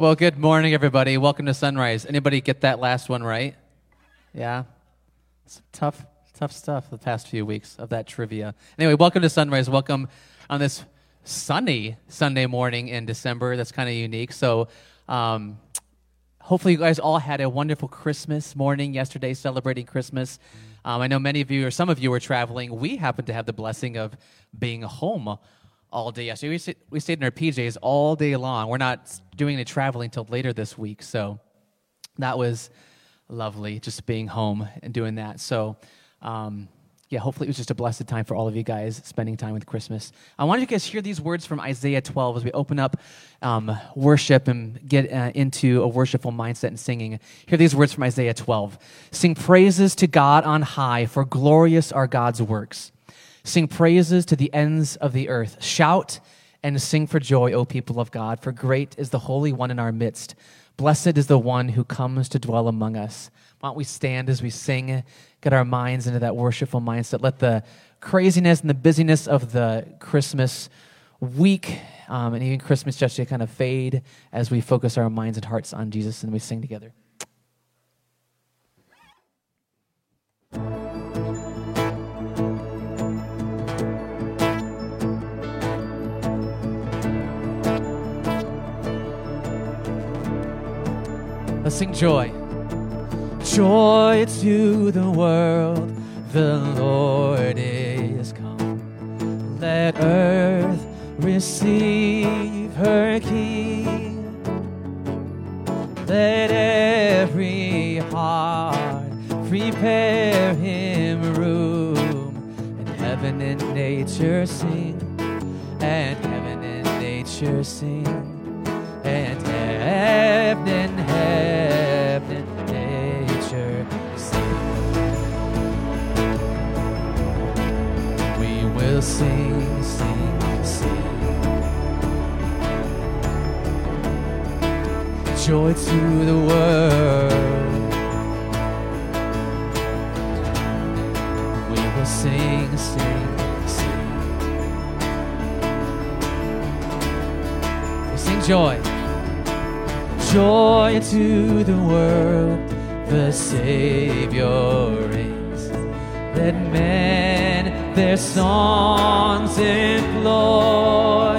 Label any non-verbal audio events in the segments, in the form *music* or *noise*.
Well, good morning, everybody. Welcome to Sunrise. Anybody get that last one right? Yeah? It's tough, tough stuff the past few weeks of that trivia. Anyway, welcome to Sunrise. Welcome on this sunny Sunday morning in December. That's kind of unique. So, um, hopefully, you guys all had a wonderful Christmas morning yesterday, celebrating Christmas. Um, I know many of you, or some of you, were traveling. We happen to have the blessing of being home all day yesterday. We, sit, we stayed in our PJs all day long. We're not doing any traveling until later this week. So that was lovely, just being home and doing that. So, um, yeah, hopefully it was just a blessed time for all of you guys spending time with Christmas. I wanted you guys to hear these words from Isaiah 12 as we open up um, worship and get uh, into a worshipful mindset and singing. Hear these words from Isaiah 12 Sing praises to God on high, for glorious are God's works. Sing praises to the ends of the earth. Shout and sing for joy, O people of God, for great is the Holy One in our midst. Blessed is the one who comes to dwell among us. Why don't we stand as we sing, get our minds into that worshipful mindset? Let the craziness and the busyness of the Christmas week um, and even Christmas yesterday kind of fade as we focus our minds and hearts on Jesus and we sing together. Sing joy. Joy to the world, the Lord is come. Let earth receive her King. Let every heart prepare him room. And heaven and nature sing, and heaven and nature sing, and heaven and heaven sing, sing, sing. Joy to the world. We will sing, sing, sing. We sing joy joy to the world, the Savior reigns. Let men their songs employ,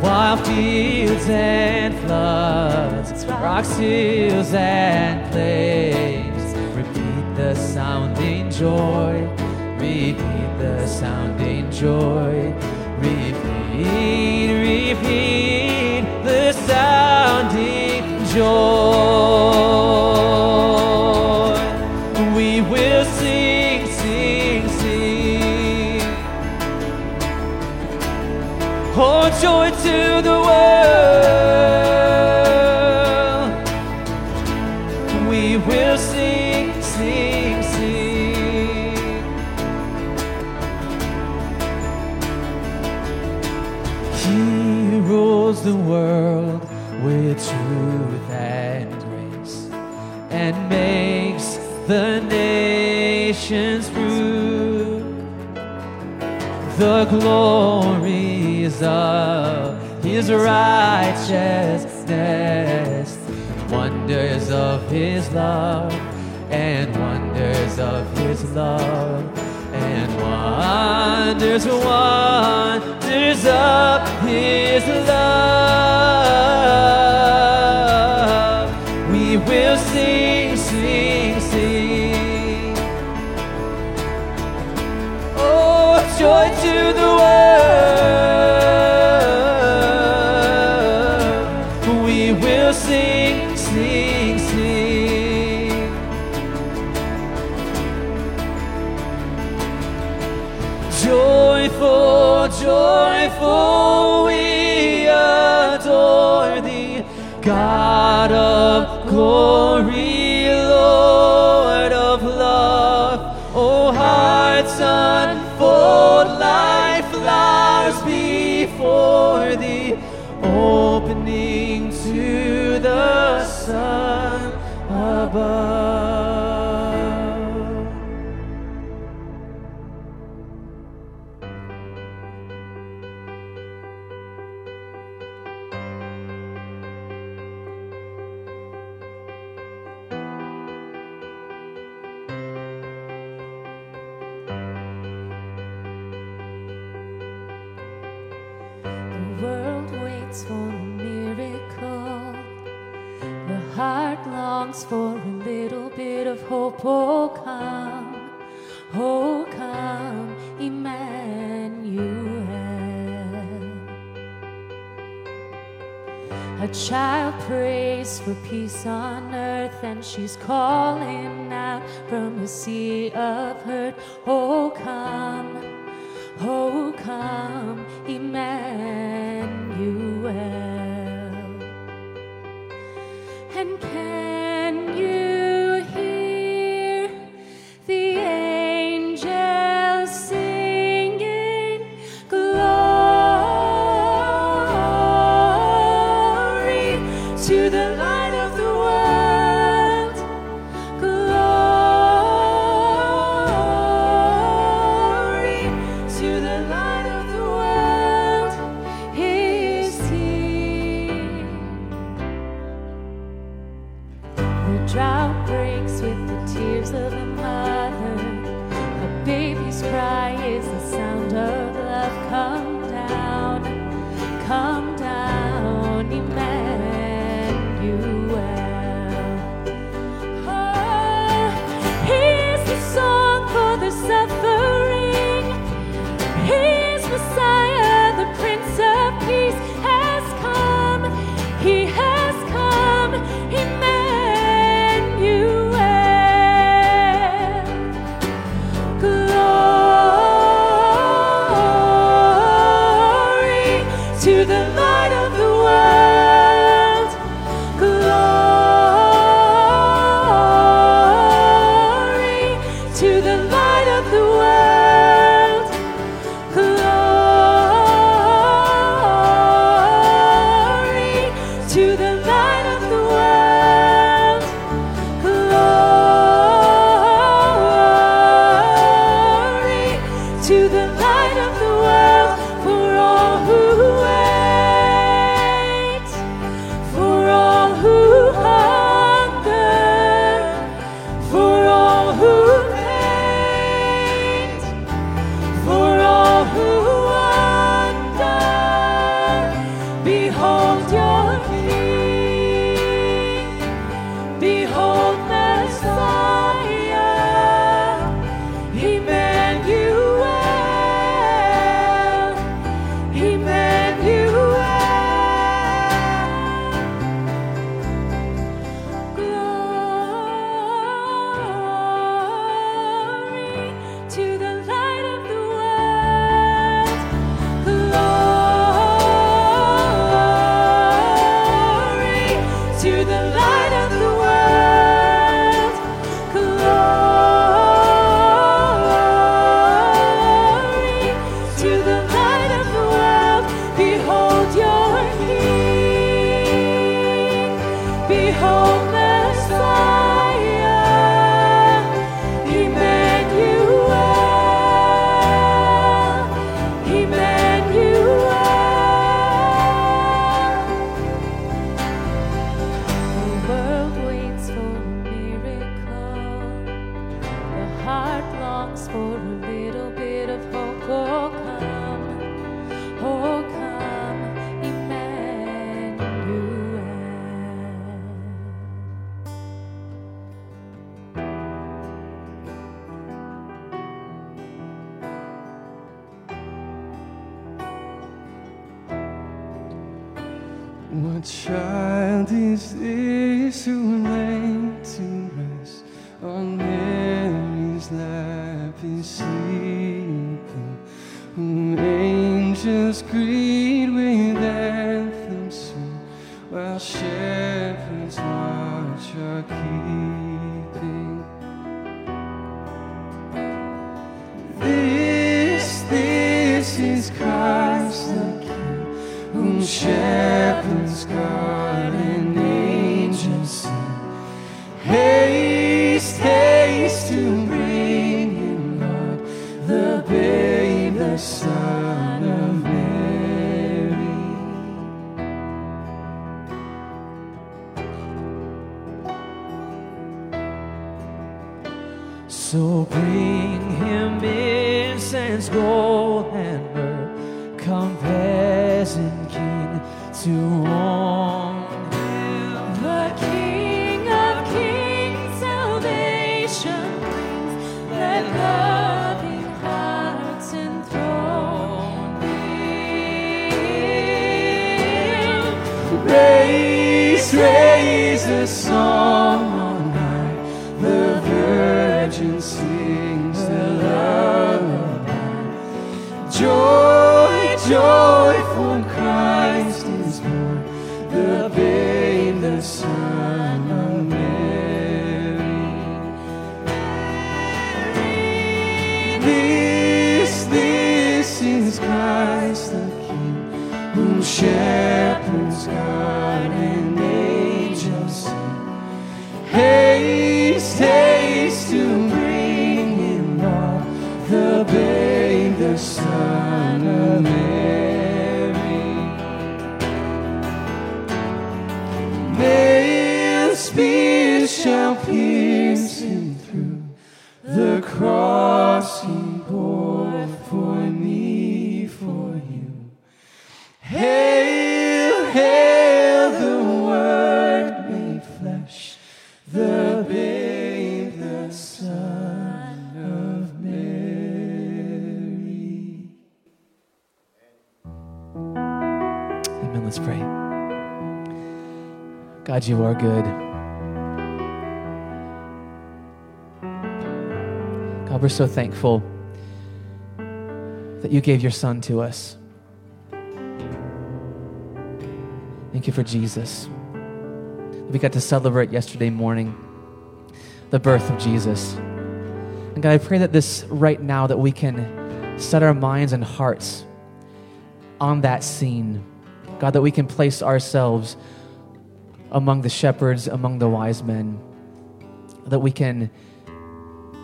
while fields and floods, rocks, hills, and plains. Repeat the sounding joy, repeat the sounding joy, repeat, repeat the sounding joy. To the world. We will sing, sing, sing. He rules the world with truth and grace and makes the nations prove the glories of his righteousness, wonders of his love, and wonders of his love, and wonders, wonders of his love. We will sing, sing, sing. Oh, joy to the world. She's calling What child is this who laid to brings. Hail, hail the Word made flesh, the babe, the Son of Mary. Amen. Let's pray. God, you are good. God, we're so thankful that you gave your son to us. Thank you for Jesus. We got to celebrate yesterday morning the birth of Jesus. And God, I pray that this right now that we can set our minds and hearts on that scene. God, that we can place ourselves among the shepherds, among the wise men, that we can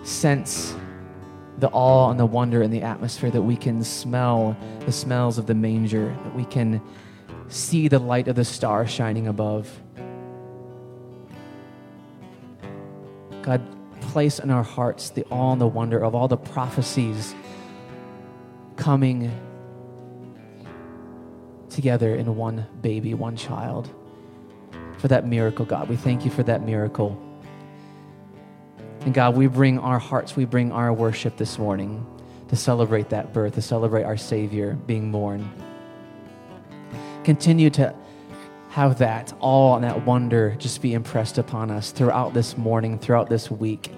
sense the awe and the wonder in the atmosphere, that we can smell the smells of the manger, that we can see the light of the star shining above. God, place in our hearts the awe and the wonder of all the prophecies coming together in one baby, one child. For that miracle, God, we thank you for that miracle. And God, we bring our hearts, we bring our worship this morning to celebrate that birth, to celebrate our Savior being born. Continue to have that awe and that wonder just be impressed upon us throughout this morning, throughout this week.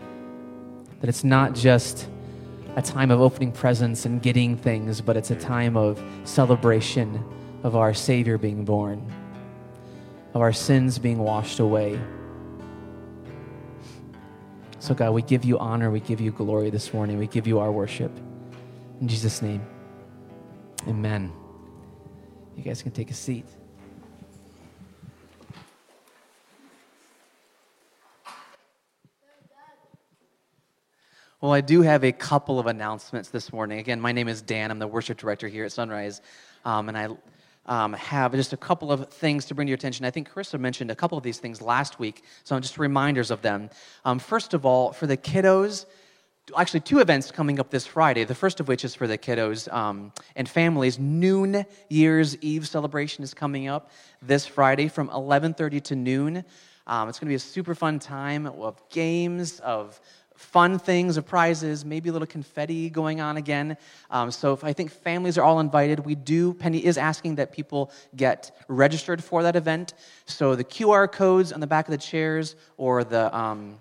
That it's not just a time of opening presents and getting things, but it's a time of celebration of our Savior being born, of our sins being washed away. So, God, we give you honor, we give you glory this morning, we give you our worship. In Jesus' name, amen. You guys can take a seat. Well, I do have a couple of announcements this morning. Again, my name is Dan. I'm the worship director here at Sunrise. Um, and I um, have just a couple of things to bring to your attention. I think Carissa mentioned a couple of these things last week, so just reminders of them. Um, first of all, for the kiddos, actually two events coming up this Friday. The first of which is for the kiddos um, and families. Noon Year's Eve celebration is coming up this Friday from 11:30 to noon. Um, it's going to be a super fun time of games, of fun things, of prizes, maybe a little confetti going on again. Um, so if I think families are all invited. We do, Penny is asking that people get registered for that event. So the QR codes on the back of the chairs or the, um,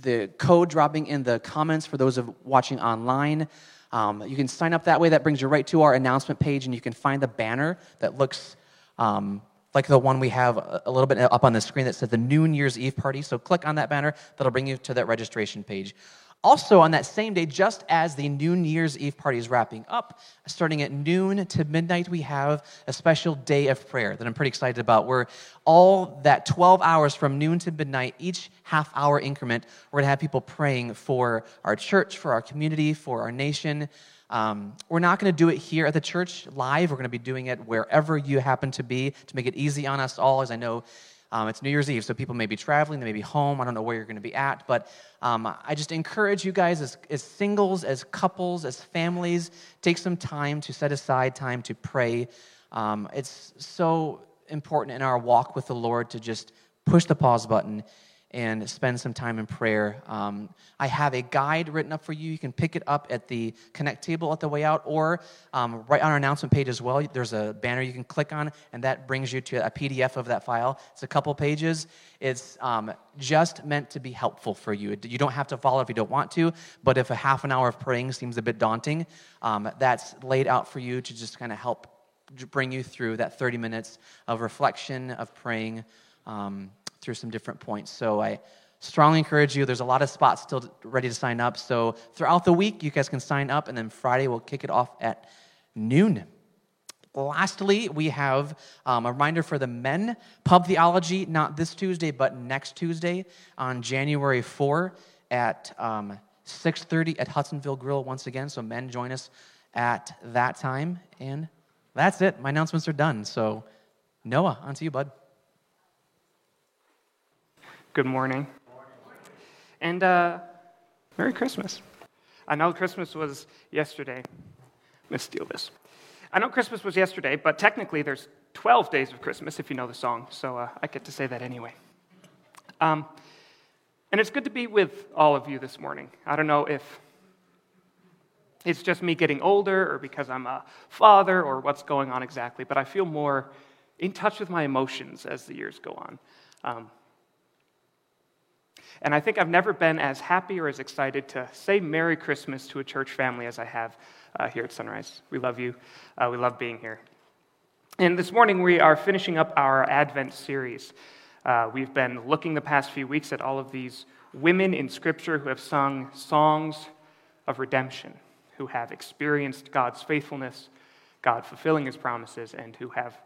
the code dropping in the comments for those of watching online. Um, you can sign up that way. That brings you right to our announcement page, and you can find the banner that looks um, like the one we have a little bit up on the screen that says the Noon Year's Eve party. So click on that banner, that'll bring you to that registration page. Also, on that same day, just as the New Year's Eve party is wrapping up, starting at noon to midnight, we have a special day of prayer that I'm pretty excited about. Where all that 12 hours from noon to midnight, each half hour increment, we're gonna have people praying for our church, for our community, for our nation. Um, we're not going to do it here at the church live. We're going to be doing it wherever you happen to be to make it easy on us all, as I know um, it's New Year's Eve, so people may be traveling, they may be home. I don't know where you're going to be at, but um, I just encourage you guys, as, as singles, as couples, as families, take some time to set aside time to pray. Um, it's so important in our walk with the Lord to just push the pause button and spend some time in prayer. Um, I have a guide written up for you. You can pick it up at the Connect table at the way out, or um, right on our announcement page as well. There's a banner you can click on, and that brings you to a PDF of that file. It's a couple pages. It's um, just meant to be helpful for you. You don't have to follow if you don't want to, but if a half an hour of praying seems a bit daunting, um, that's laid out for you to just kind of help bring you through that 30 minutes of reflection, of praying. Um, through some different points. So I strongly encourage you. There's a lot of spots still ready to sign up. So throughout the week, you guys can sign up, and then Friday we'll kick it off at noon. Lastly, we have um, a reminder for the men pub theology, not this Tuesday, but next Tuesday on January 4 at um, 6.30 at Hudsonville Grill once again. So men join us at that time. And that's it. My announcements are done. So Noah, on to you, bud. Good morning. And uh, Merry Christmas. I know Christmas was yesterday. Let's steal this. I know Christmas was yesterday, but technically there's 12 days of Christmas if you know the song, so uh, I get to say that anyway. Um, and it's good to be with all of you this morning. I don't know if it's just me getting older or because I'm a father or what's going on exactly, but I feel more in touch with my emotions as the years go on. Um, and I think I've never been as happy or as excited to say Merry Christmas to a church family as I have uh, here at Sunrise. We love you. Uh, we love being here. And this morning we are finishing up our Advent series. Uh, we've been looking the past few weeks at all of these women in Scripture who have sung songs of redemption, who have experienced God's faithfulness, God fulfilling his promises, and who have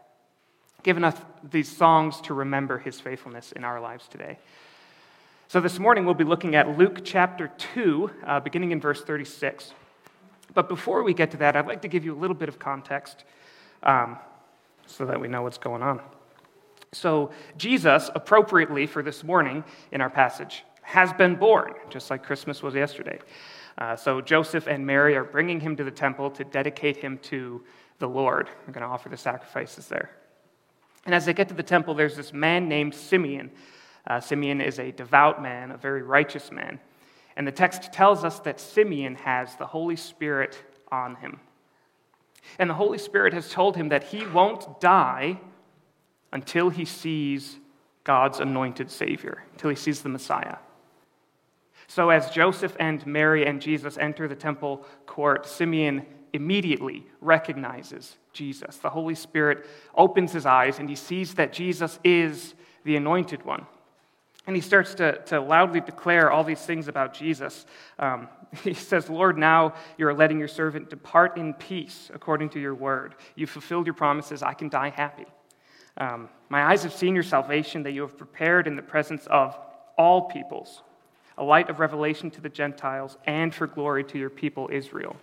given us these songs to remember his faithfulness in our lives today. So this morning we'll be looking at Luke chapter 2, uh, beginning in verse 36. But before we get to that, I'd like to give you a little bit of context um, so that we know what's going on. So, Jesus, appropriately for this morning in our passage, has been born, just like Christmas was yesterday. Uh, so, Joseph and Mary are bringing him to the temple to dedicate him to the Lord. They're going to offer the sacrifices there. And as they get to the temple, there's this man named Simeon uh, Simeon is a devout man, a very righteous man. And the text tells us that Simeon has the Holy Spirit on him. And the Holy Spirit has told him that he won't die until he sees God's anointed Savior, until he sees the Messiah. So, as Joseph and Mary and Jesus enter the temple court, Simeon immediately recognizes Jesus. The Holy Spirit opens his eyes and he sees that Jesus is the anointed one. And he starts to, to loudly declare all these things about Jesus. Um, *laughs* he says, Lord, now you are letting your servant depart in peace according to your word. You've fulfilled your promises. I can die happy. Um, my eyes have seen your salvation that you have prepared in the presence of all peoples, a light of revelation to the Gentiles and for glory to your people Israel.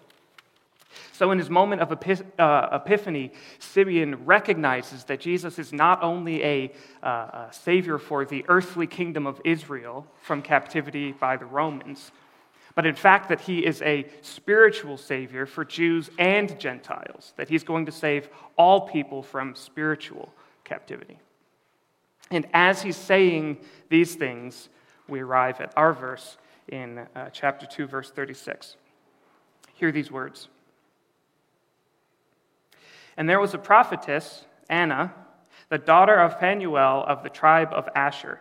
So, in his moment of uh, epiphany, Simeon recognizes that Jesus is not only a, uh, a, savior for the earthly kingdom of Israel from captivity by the Romans, but in fact that he is a spiritual savior for Jews and Gentiles, that he's going to save all people from spiritual captivity. And as he's saying these things, we arrive at our verse in uh, chapter 2, verse 36. Hear these words. And there was a prophetess, Anna, the daughter of Phanuel of the tribe of Asher.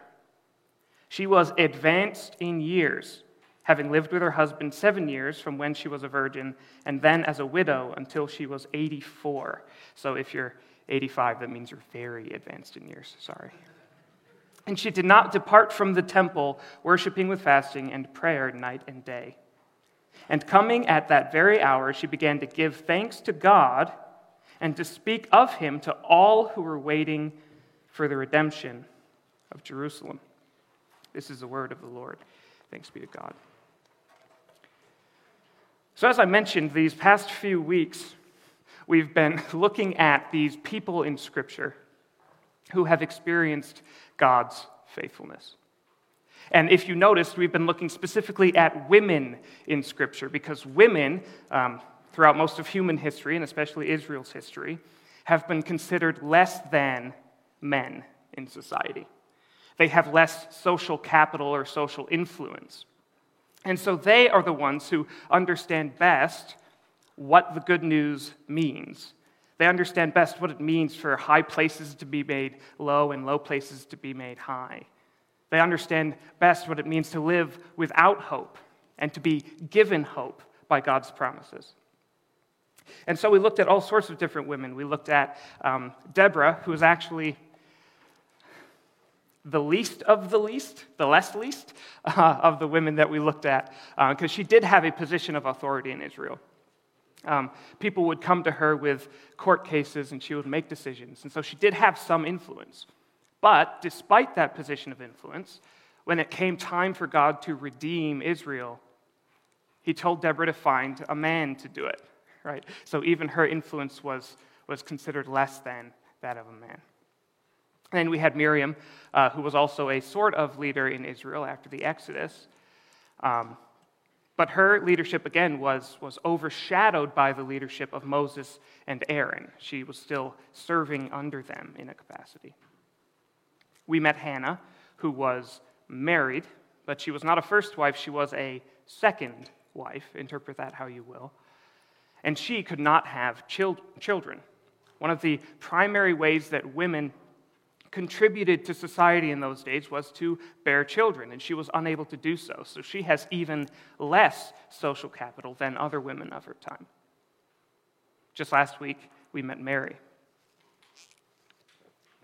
She was advanced in years, having lived with her husband seven years from when she was a virgin, and then as a widow until she was 84. So if you're 85, that means you're very advanced in years. Sorry. And she did not depart from the temple, worshiping with fasting and prayer night and day. And coming at that very hour, she began to give thanks to God and to speak of him to all who were waiting for the redemption of Jerusalem. This is the word of the Lord. Thanks be to God. So, as I mentioned, these past few weeks, we've been *laughs* looking at these people in Scripture who have experienced God's faithfulness. And if you noticed, we've been looking specifically at women in Scripture because women, um, throughout most of human history, and especially Israel's history, have been considered less than men in society. They have less social capital or social influence. And so they are the ones who understand best what the good news means. They understand best what it means for high places to be made low and low places to be made high. They understand best what it means to live without hope and to be given hope by God's promises. And so we looked at all sorts of different women. We looked at um, Deborah, who was actually the least of the least, the less least uh, of the women that we looked at, because uh, she did have a position of authority in Israel. Um, people would come to her with court cases and she would make decisions. And so she did have some influence. But despite that position of influence, when it came time for God to redeem Israel, he told Deborah to find a man to do it, right? So even her influence was, was considered less than that of a man. And we had Miriam, uh, who was also a sort of leader in Israel after the Exodus. Um, but her leadership, again, was, was overshadowed by the leadership of Moses and Aaron. She was still serving under them in a capacity. We met Hannah, who was married, but she was not a first wife, she was a second wife. Interpret that how you will. And she could not have children. One of the primary ways that women contributed to society in those days was to bear children, and she was unable to do so. So she has even less social capital than other women of her time. Just last week, we met Mary.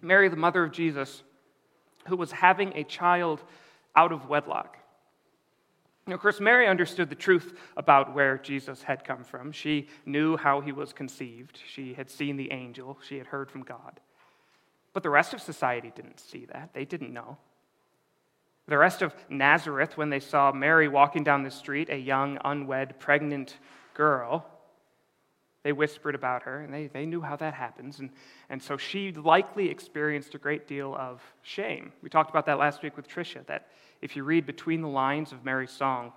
Mary, the mother of Jesus, who was having a child out of wedlock. And of course, Mary understood the truth about where Jesus had come from. She knew how he was conceived. She had seen the angel. She had heard from God. But the rest of society didn't see that, they didn't know. The rest of Nazareth, when they saw Mary walking down the street, a young, unwed, pregnant girl, they whispered about her, and they, they knew how that happens. And, and so she likely experienced a great deal of shame. We talked about that last week with Tricia, that if you read between the lines of Mary's song,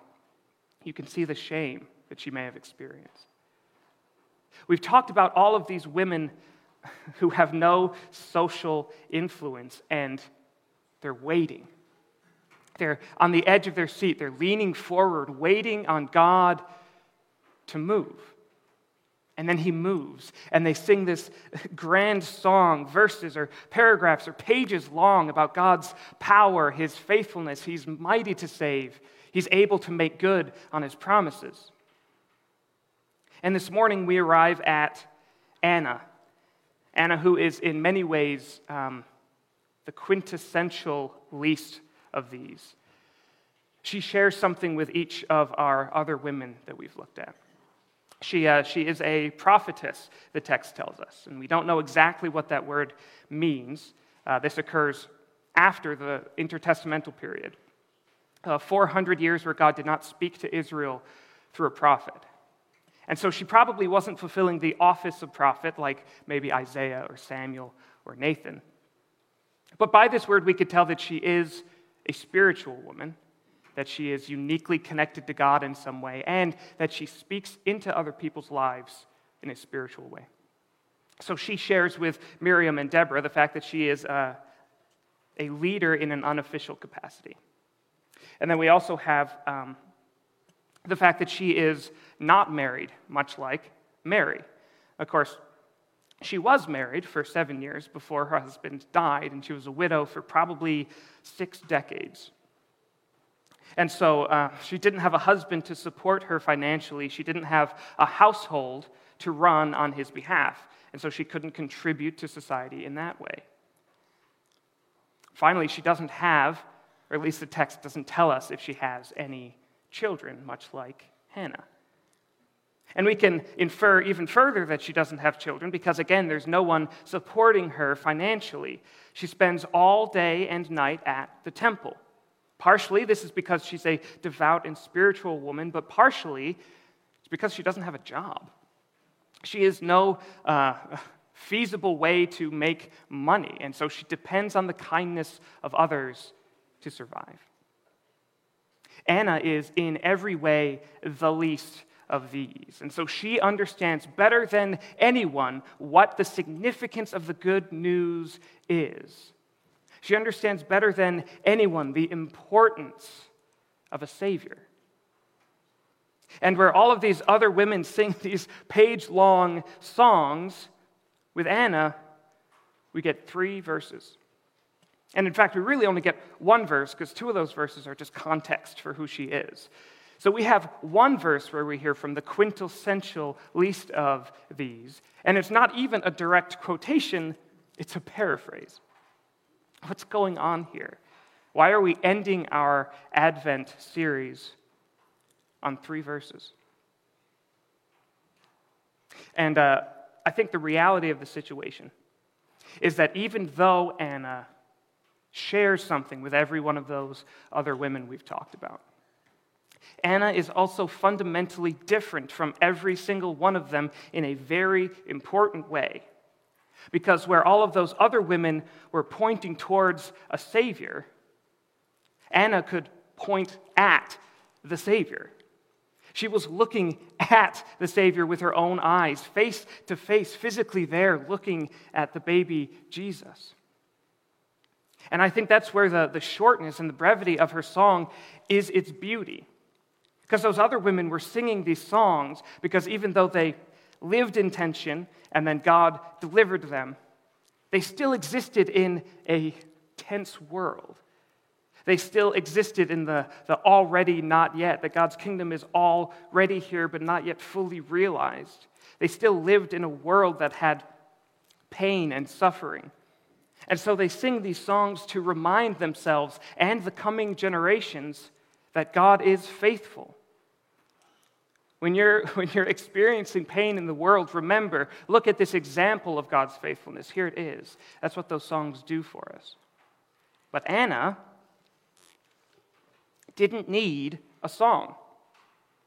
you can see the shame that she may have experienced. We've talked about all of these women *laughs* who have no social influence and they're waiting. They're on the edge of their seat, they're leaning forward, waiting on God to move. And then he moves, and they sing this grand song, verses or paragraphs or pages long about God's power, his faithfulness. He's mighty to save, he's able to make good on his promises. And this morning we arrive at Anna, Anna, who is in many ways um, the quintessential least of these. She shares something with each of our other women that we've looked at. She, uh, she is a prophetess, the text tells us, and we don't know exactly what that word means. Uh, this occurs after the intertestamental period. Uh, 400 years where God did not speak to Israel through a prophet. And so she probably wasn't fulfilling the office of prophet like maybe Isaiah or Samuel or Nathan. But by this word, we could tell that she is a spiritual woman, that she is uniquely connected to God in some way, and that she speaks into other people's lives in a spiritual way. So she shares with Miriam and Deborah the fact that she is a, a leader in an unofficial capacity. And then we also have um, the fact that she is not married, much like Mary. Of course, she was married for seven years before her husband died, and she was a widow for probably six decades. And so uh, she didn't have a husband to support her financially. She didn't have a household to run on his behalf. And so she couldn't contribute to society in that way. Finally, she doesn't have, or at least the text doesn't tell us if she has any children, much like Hannah. And we can infer even further that she doesn't have children because, again, there's no one supporting her financially. She spends all day and night at the temple. Partially, this is because she's a devout and spiritual woman, but partially, it's because she doesn't have a job. She has no uh, feasible way to make money, and so she depends on the kindness of others to survive. Anna is in every way the least of these. And so she understands better than anyone what the significance of the good news is. She understands better than anyone the importance of a Savior. And where all of these other women sing *laughs* these page long songs, with Anna, we get three verses. And in fact, we really only get one verse because two of those verses are just context for who she is. So we have one verse where we hear from the quintessential least of these. And it's not even a direct quotation, it's a paraphrase. What's going on here? Why are we ending our Advent series on three verses? And uh, I think the reality of the situation is that even though Anna shares something with every one of those other women we've talked about, Anna is also fundamentally different from every single one of them in a very important way. Because where all of those other women were pointing towards a Savior, Anna could point at the Savior. She was looking at the Savior with her own eyes, face to face, physically there, looking at the baby Jesus. And I think that's where the, the shortness and the brevity of her song is its beauty. Because those other women were singing these songs because even though they lived in tension and then God delivered them, they still existed in a tense world. They still existed in the, the already not yet, that God's kingdom is already here but not yet fully realized. They still lived in a world that had pain and suffering. And so they sing these songs to remind themselves and the coming generations that God is faithful. When you're, *laughs* when you're experiencing pain in the world, remember, look at this example of God's faithfulness. Here it is. That's what those songs do for us. But Anna didn't need a song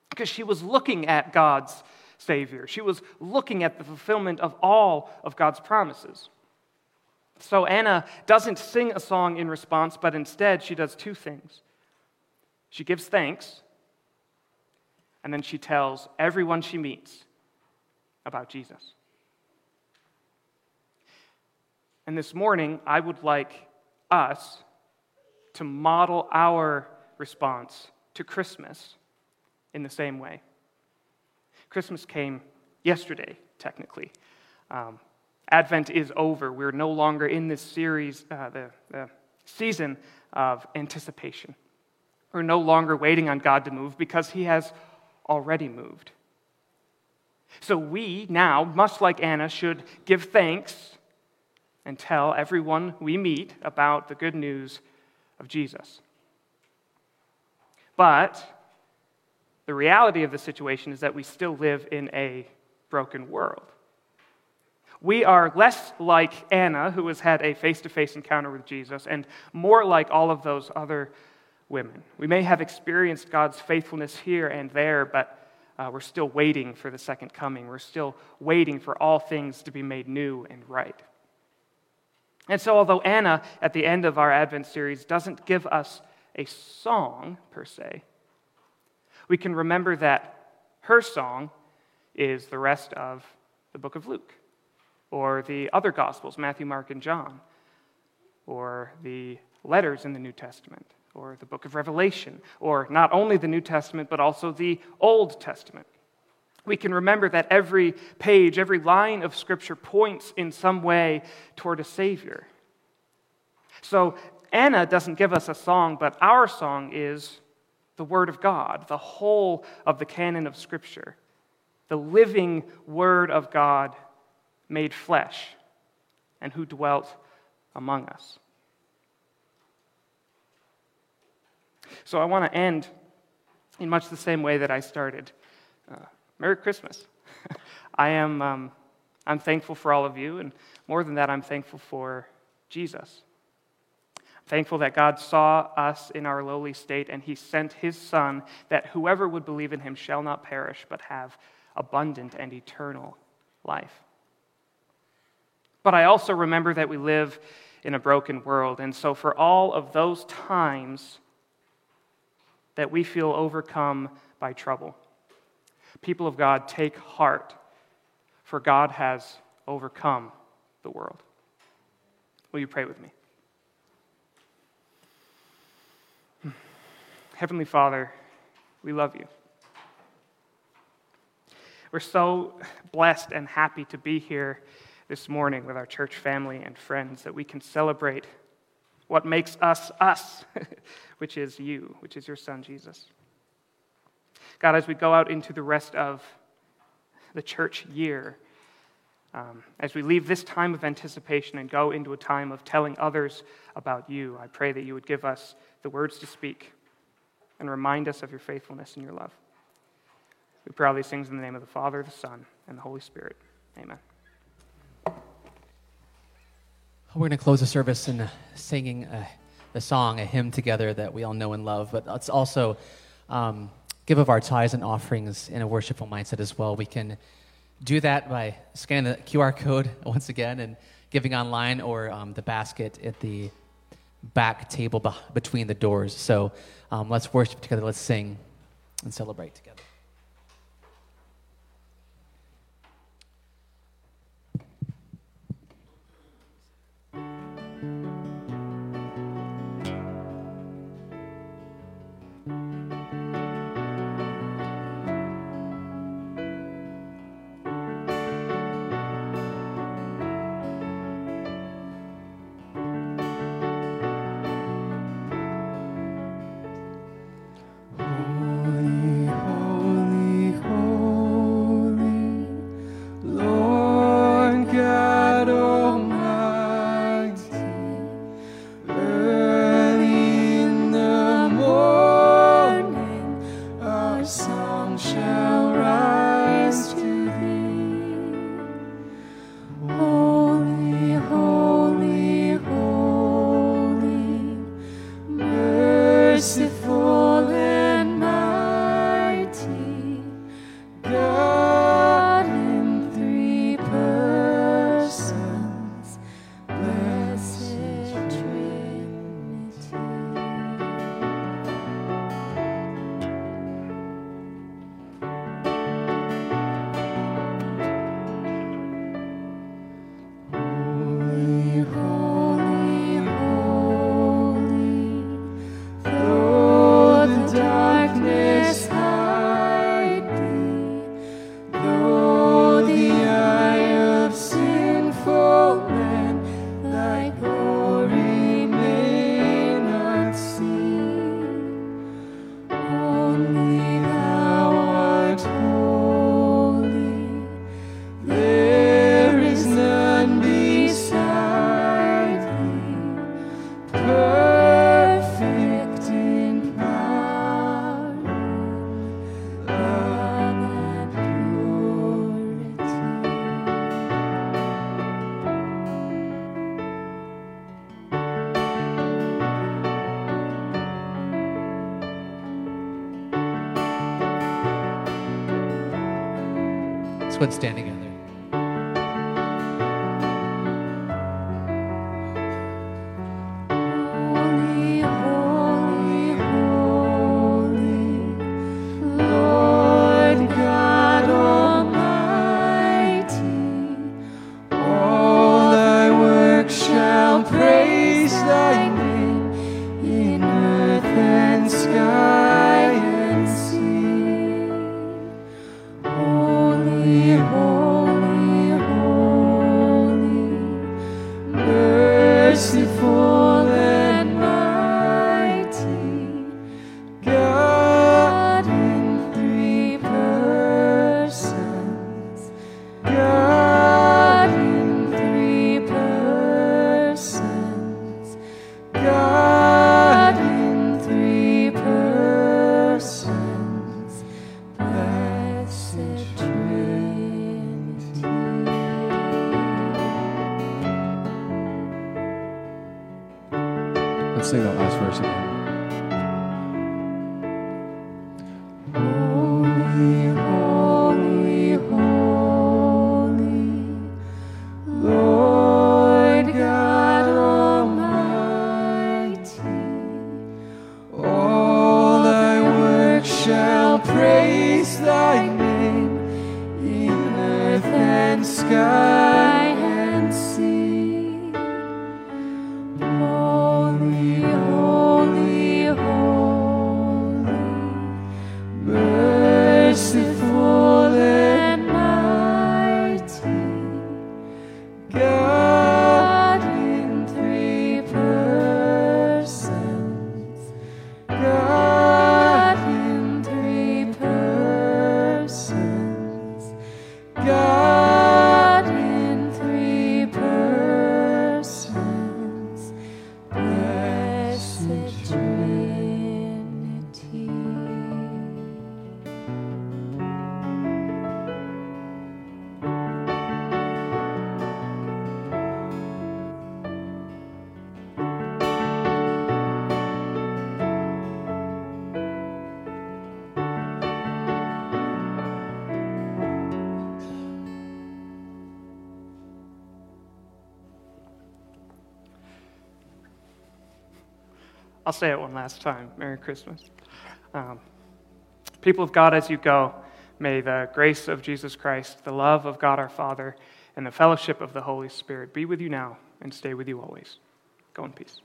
because she was looking at God's Savior. She was looking at the fulfillment of all of God's promises. So Anna doesn't sing a song in response, but instead she does two things. She gives thanks and then she tells everyone she meets about Jesus. And this morning, I would like us to model our response to Christmas in the same way. Christmas came yesterday, technically. Um, Advent is over. We're no longer in this series, uh, the, the season of anticipation. We're no longer waiting on God to move because He has already moved. So we now, much like Anna, should give thanks and tell everyone we meet about the good news of Jesus. But the reality of the situation is that we still live in a broken world. We are less like Anna, who has had a face to face encounter with Jesus, and more like all of those other women. We may have experienced God's faithfulness here and there, but uh, we're still waiting for the second coming. We're still waiting for all things to be made new and right. And so, although Anna, at the end of our Advent series, doesn't give us a song per se, we can remember that her song is the rest of the book of Luke, or the other Gospels, Matthew, Mark, and John, or the letters in the New Testament or the book of Revelation, or not only the New Testament, but also the Old Testament. We can remember that every page, every line of Scripture points in some way toward a Savior. So Anna doesn't give us a song, but our song is the Word of God, the whole of the canon of Scripture, the living Word of God made flesh and who dwelt among us. So I want to end in much the same way that I started. Uh, Merry Christmas. *laughs* I am um, I'm thankful for all of you, and more than that, I'm thankful for Jesus. I'm thankful that God saw us in our lowly state, and He sent His Son, that whoever would believe in Him shall not perish, but have abundant and eternal life. But I also remember that we live in a broken world, and so for all of those times that we feel overcome by trouble. people of God, take heart, for God has overcome the world. Will you pray with me? Heavenly Father, we love you. We're so blessed and happy to be here this morning with our church family and friends that we can celebrate what makes us us, *laughs* which is you, which is your son, Jesus. God, as we go out into the rest of the church year, um, as we leave this time of anticipation and go into a time of telling others about you, I pray that you would give us the words to speak and remind us of your faithfulness and your love. We pray all these things in the name of the Father, the Son, and the Holy Spirit. Amen. We're going to close the service in singing a, a, song, a hymn together that we all know and love, but let's also um, give of our tithes and offerings in a worshipful mindset as well. We can do that by scanning the QR code *laughs* once again and giving online or um, the basket at the back table between the doors. So um, let's worship together, let's sing and celebrate together. Let's stand I'll say it one last time. Merry Christmas. Um, people of God, as you go, may the grace of Jesus Christ, the love of God our Father, and the fellowship of the Holy Spirit be with you now and stay with you always. Go in peace.